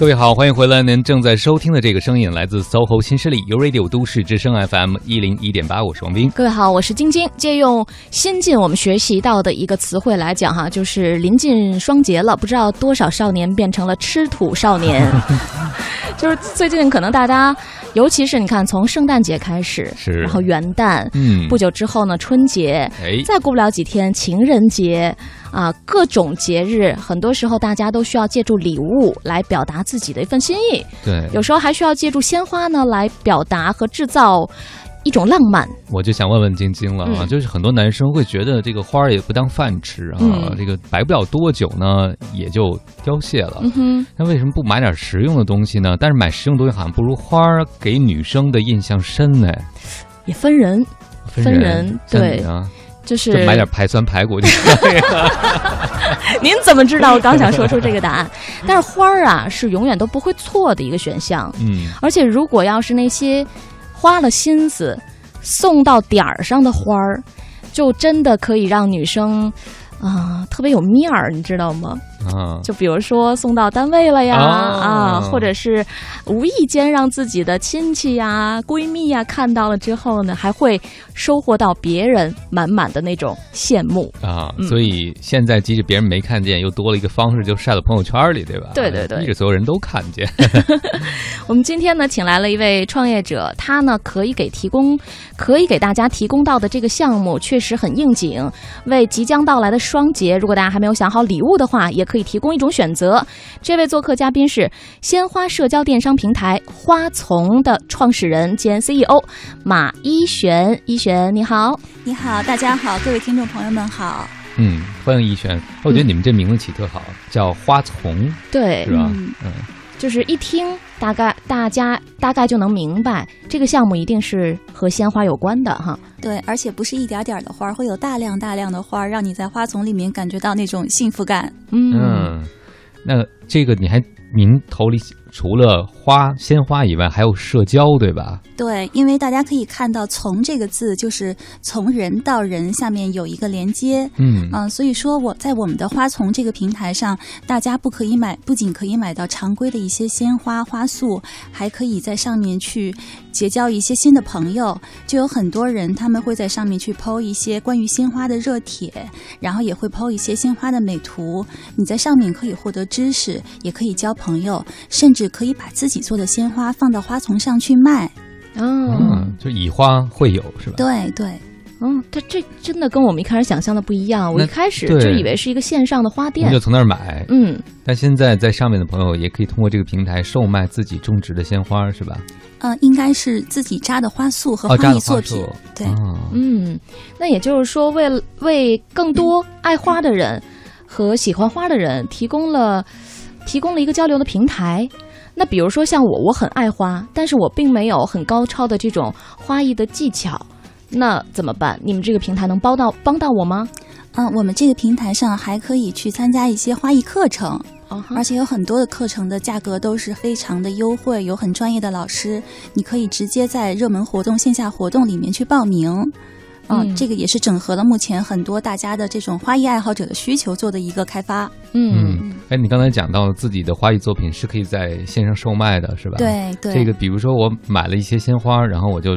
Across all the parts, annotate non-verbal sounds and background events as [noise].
各位好，欢迎回来。您正在收听的这个声音来自 SOHO 新势力 u Radio 都市之声 FM 一零一点八，我是王斌。各位好，我是晶晶。借用新近我们学习到的一个词汇来讲哈，就是临近双节了，不知道多少少年变成了吃土少年。[laughs] 就是最近可能大家，尤其是你看，从圣诞节开始，是然后元旦，嗯不久之后呢，春节，哎，再过不了几天，情人节啊，各种节日，很多时候大家都需要借助礼物来表达自己的一份心意，对，有时候还需要借助鲜花呢来表达和制造一种浪漫。我就想问问晶晶了啊，嗯就是很多男生会觉得这个花儿也不当饭吃啊，嗯这个摆不了多久呢，也就凋谢了。嗯哼，那为什么不买点实用的东西呢？但是买实用东西好像不如花儿给女生的印象深呢。也分人，分分人对啊，就就是买点排酸排骨就可以了。[laughs] 您怎么知道我刚想说出这个答案？但是花儿啊是永远都不会错的一个选项，嗯，而且如果要是那些花了心思送到点儿上的花儿，就真的可以让女生啊、特别有面儿，你知道吗？啊，就比如说送到单位了呀，哦啊，或者是无意间让自己的亲戚呀、闺蜜呀看到了之后呢，还会收获到别人满满的那种羡慕。啊，嗯所以现在即使别人没看见，又多了一个方式，就晒到朋友圈里，对吧？对对对逼着所有人都看见。[laughs] 我们今天呢，请来了一位创业者，他呢可以给提供，可以给大家提供到的这个项目确实很应景，为即将到来的双节，如果大家还没有想好礼物的话，也可以提供一种选择。这位做客嘉宾是鲜花社交电商平台花丛的创始人兼 CEO 马一璇。一璇，你好。你好，大家好，各位听众朋友们好。嗯，欢迎一璇。我觉得你们这名字起特好，叫花丛，对是，吧？嗯嗯，就是一听，大概大家大概就能明白，这个项目一定是和鲜花有关的哈。对，而且不是一点点的花，会有大量大量的花，让你在花丛里面感觉到那种幸福感。嗯嗯，那这个你还名头里除了花鲜花以外，还有社交，对吧？对，因为大家可以看到“从”这个字，就是从人到人，下面有一个连接。嗯嗯、所以说我在我们的花丛这个平台上，大家不可以买，不仅可以买到常规的一些鲜花花束，还可以在上面去结交一些新的朋友。就有很多人他们会在上面去剖一些关于鲜花的热帖，然后也会剖一些鲜花的美图。你在上面可以获得知识，也可以交朋友，甚至可以把自己做的鲜花放到花丛上去卖。嗯嗯，就以花会友是吧？对对。嗯，它这真的跟我们一开始想象的不一样。我一开始就以为是一个线上的花店我就。从那儿买。嗯，但现在在上面的朋友也可以通过这个平台售卖自己种植的鲜花，是吧？呃，应该是自己扎的花束和哦，扎的花花艺作品。束。对哦嗯，那也就是说，为了为更多爱花的人和喜欢花的人提供了提供了一个交流的平台。那比如说像我，我很爱花，但是我并没有很高超的这种花艺的技巧，那怎么办？你们这个平台能帮到帮到我吗？嗯、我们这个平台上还可以去参加一些花艺课程，哦而且有很多的课程的价格都是非常的优惠，有很专业的老师，你可以直接在热门活动、线下活动里面去报名。嗯、嗯这个也是整合了目前很多大家的这种花艺爱好者的需求做的一个开发。嗯嗯，哎，你刚才讲到自己的花艺作品是可以在线上售卖的，是吧？。对对，这个比如说我买了一些鲜花，然后我就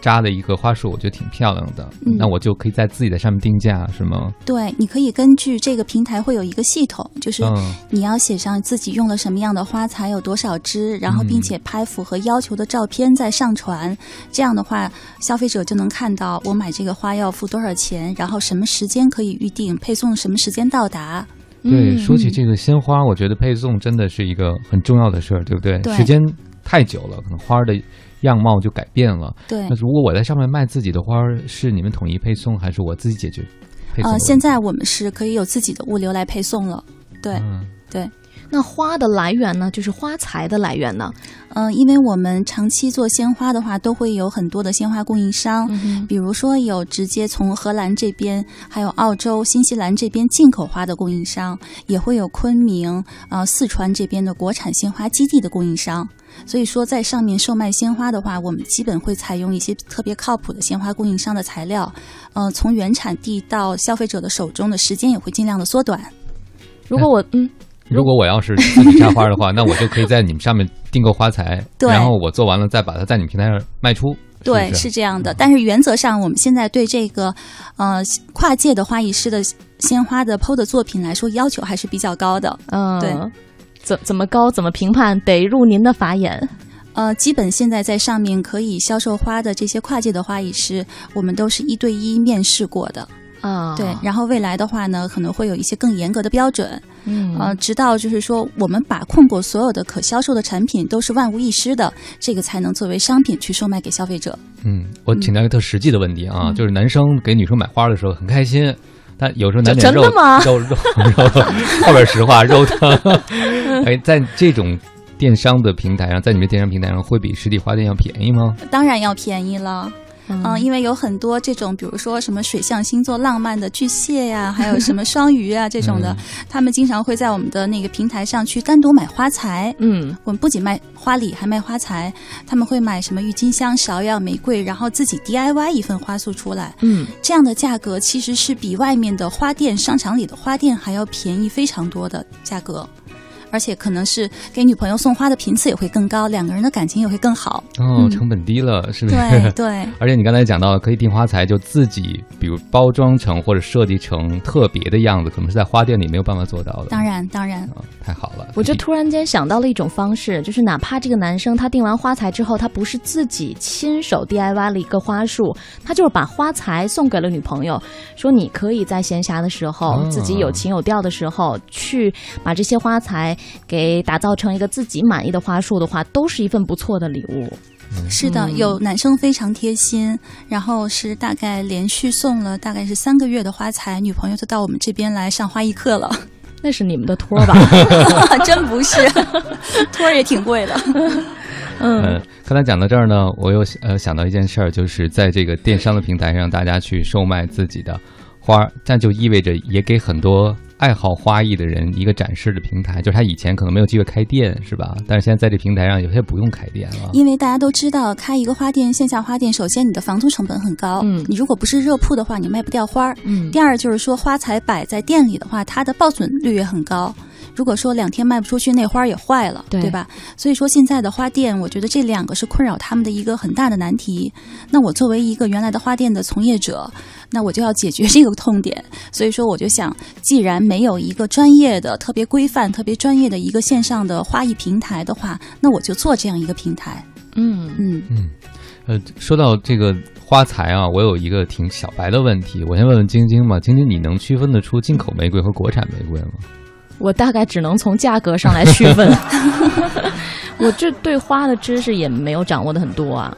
扎了一个花束，我觉得挺漂亮的，嗯那我就可以在自己的上面定价，是吗？对，你可以根据这个平台会有一个系统，就是嗯你要写上自己用了什么样的花材，有多少支，然后并且拍符合要求的照片再上传。这样的话，消费者就能看到我买这个花要付多少钱，然后什么时间可以预定，配送什么时间到达。对，嗯说起这个鲜花，我觉得配送真的是一个很重要的事儿，对不对？对时间太久了，可能花儿的样貌就改变了。对那，如果我在上面卖自己的花儿，是你们统一配送，还是我自己解决配送的呃，现在我们是可以有自己的物流来配送了。对嗯对，那花的来源呢？就是花材的来源呢？嗯、因为我们长期做鲜花的话，都会有很多的鲜花供应商。嗯比如说有直接从荷兰这边，还有澳洲、新西兰这边进口花的供应商，也会有昆明、呃四川这边的国产鲜花基地的供应商。所以说，在上面售卖鲜花的话，我们基本会采用一些特别靠谱的鲜花供应商的材料，呃，从原产地到消费者的手中的时间也会尽量的缩短。如果我嗯 [laughs] 如果我要是自己插花的话，[laughs] 那我就可以在你们上面订购花材，对然后我做完了再把它在你们平台上卖出。对，是是是这样的。但是原则上，我们现在对这个呃跨界的花艺师的鲜花的 PO 的作品来说，要求还是比较高的。嗯，对，怎怎么高怎么评判，得入您的法眼。呃，基本现在在上面可以销售花的这些跨界的花艺师，我们都是一对一面试过的。啊，对，然后未来的话呢，可能会有一些更严格的标准。嗯呃，直到就是说，我们把控过所有的可销售的产品都是万无一失的，这个才能作为商品去售卖给消费者。嗯，我请教一个特实际的问题啊，嗯就是男生给女生买花的时候很开心，但有时候难免真肉的吗 [laughs] 肉肉肉，后边实话肉疼。[laughs] 哎，在这种电商的平台上，在你们电商平台上会比实体花店要便宜吗？当然要便宜了。嗯、嗯因为有很多这种，比如说什么水象星座浪漫的巨蟹呀，还有什么双鱼啊这种的，他们经常会在我们的那个平台上去单独买花材。嗯我们不仅卖花礼，还卖花材。他们会买什么郁金香、芍药、玫瑰，然后自己 DIY 一份花束出来。嗯这样的价格其实是比外面的花店、商场里的花店还要便宜非常多的价格，而且可能是给女朋友送花的频次也会更高，两个人的感情也会更好。哦，嗯成本低了，是不是？对 [laughs] 对。而且你刚才讲到，可以订花材，就自己比如包装成或者设计成特别的样子，可能是在花店里没有办法做到的。当然，当然，啊，太好了！我就突然间想到了一种方式，就是哪怕这个男生他订完花材之后，他不是自己亲手 DIY 了一个花束，他就是把花材送给了女朋友，说你可以在闲暇的时候，哦自己有情有调的时候，去把这些花材给打造成一个自己满意的花束的话，都是一份不错的礼物。是的，嗯有男生非常贴心，然后是大概连续送了大概是三个月的花材，女朋友就到我们这边来上花艺课了。那是你们的托儿吧？[laughs] [laughs] 真不是，托儿也挺贵的。[laughs] 嗯呃，刚才讲到这儿呢，我又呃想到一件事儿，就是在这个电商的平台上，大家去售卖自己的花儿，这就意味着也给很多爱好花艺的人一个展示的平台。就是他以前可能没有机会开店，是吧？但是现在在这平台上，有些不用开店了。因为大家都知道，开一个花店，线下花店，首先你的房租成本很高，嗯你如果不是热铺的话，你卖不掉花儿。嗯第二就是说，花材摆在店里的话，它的报损率也很高。如果说两天卖不出去，那花儿也坏了，对吧？所以说现在的花店，我觉得这两个是困扰他们的一个很大的难题。那我作为一个原来的花店的从业者，那我就要解决这个痛点。[laughs] 所以说，我就想，既然没有一个专业的、特别规范、特别专业的一个线上的花艺平台的话，那我就做这样一个平台。嗯嗯嗯，呃，说到这个花材啊，我有一个挺小白的问题，我先问问晶晶吧。晶晶，你能区分得出进口玫瑰和国产玫瑰吗？我大概只能从价格上来区分。[laughs] 我这对花的知识也没有掌握的很多啊。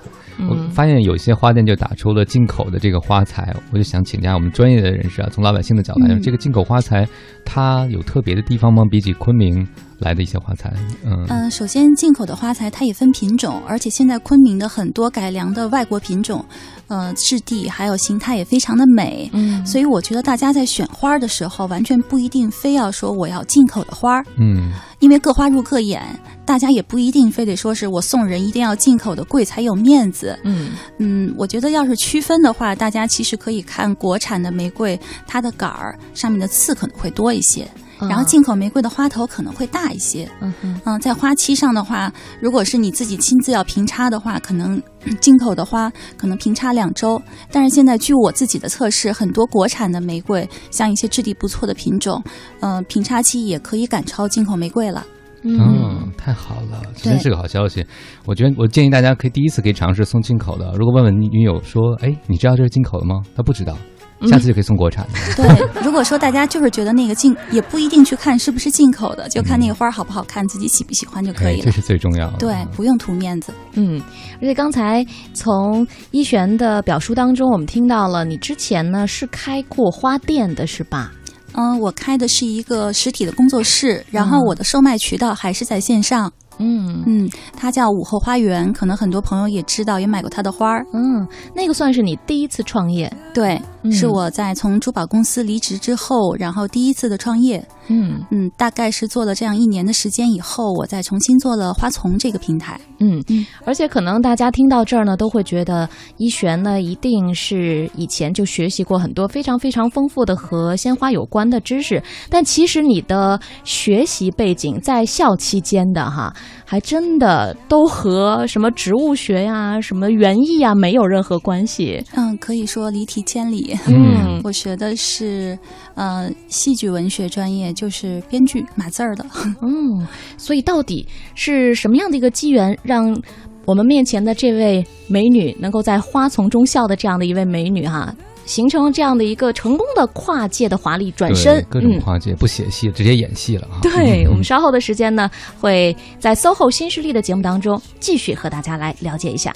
我嗯发现有些花店就打出了进口的这个花材，我就想请教我们专业的人士啊，从老百姓的角度来说，嗯这个进口花材它有特别的地方吗？比起昆明来的一些花材，嗯嗯、首先进口的花材它也分品种，而且现在昆明的很多改良的外国品种，呃，质地还有形态也非常的美。嗯所以我觉得大家在选花的时候，完全不一定非要说我要进口的花儿，嗯因为各花入各眼，大家也不一定非得说是我送人一定要进口的贵才有面子。嗯嗯，我觉得要是区分的话，大家其实可以看国产的玫瑰，它的杆儿上面的刺可能会多一些，然后进口玫瑰的花头可能会大一些。嗯哼嗯，在花期上的话，如果是你自己亲自要平插的话，可能嗯 [clears throat] 进口的花可能平插两周。但是现在据我自己的测试，很多国产的玫瑰，像一些质地不错的品种，嗯、平插期也可以赶超进口玫瑰了。嗯，太好了，这真是个好消息。我觉得我建议大家可以第一次可以尝试送进口的。如果问问你女友说，哎，你知道这是进口的吗？她不知道，下次就可以送国产的。对，如果说大家就是觉得那个进，也不一定去看是不是进口的，就看那个花好不好看，自己喜不喜欢就可哎，以了。这是最重要的。对，不用图面子。嗯，而且刚才从一璇的表述当中，我们听到了你之前呢是开过花店的，是吧？嗯，我开的是一个实体的工作室，然后嗯我的售卖渠道还是在线上。嗯嗯，它叫午后花园，可能很多朋友也知道，也买过它的花儿。嗯，那个算是你第一次创业。对，嗯。是我在从珠宝公司离职之后，然后第一次的创业。嗯。嗯，大概是做了这样一年的时间以后，我再重新做了花丛这个平台。嗯。嗯，而且可能大家听到这儿呢，都会觉得一璇呢一定是以前就学习过很多非常非常丰富的和鲜花有关的知识，但其实你的学习背景在校期间的哈，还真的都和什么植物学呀、什么园艺呀没有任何关系。嗯，可以说离题千里。嗯 [laughs] 我学的是呃戏剧文学专业，就是编剧码字儿的。[laughs] 嗯，所以到底是什么样的一个机缘，让我们面前的这位美女能够在花丛中笑的这样的一位美女哈、形成这样的一个成功的跨界的华丽转身，各种嗯。跨界，不写戏直接演戏了啊！对嗯 [laughs] 我们稍后的时间呢，会在 SOHO 新势力的节目当中继续和大家来了解一下。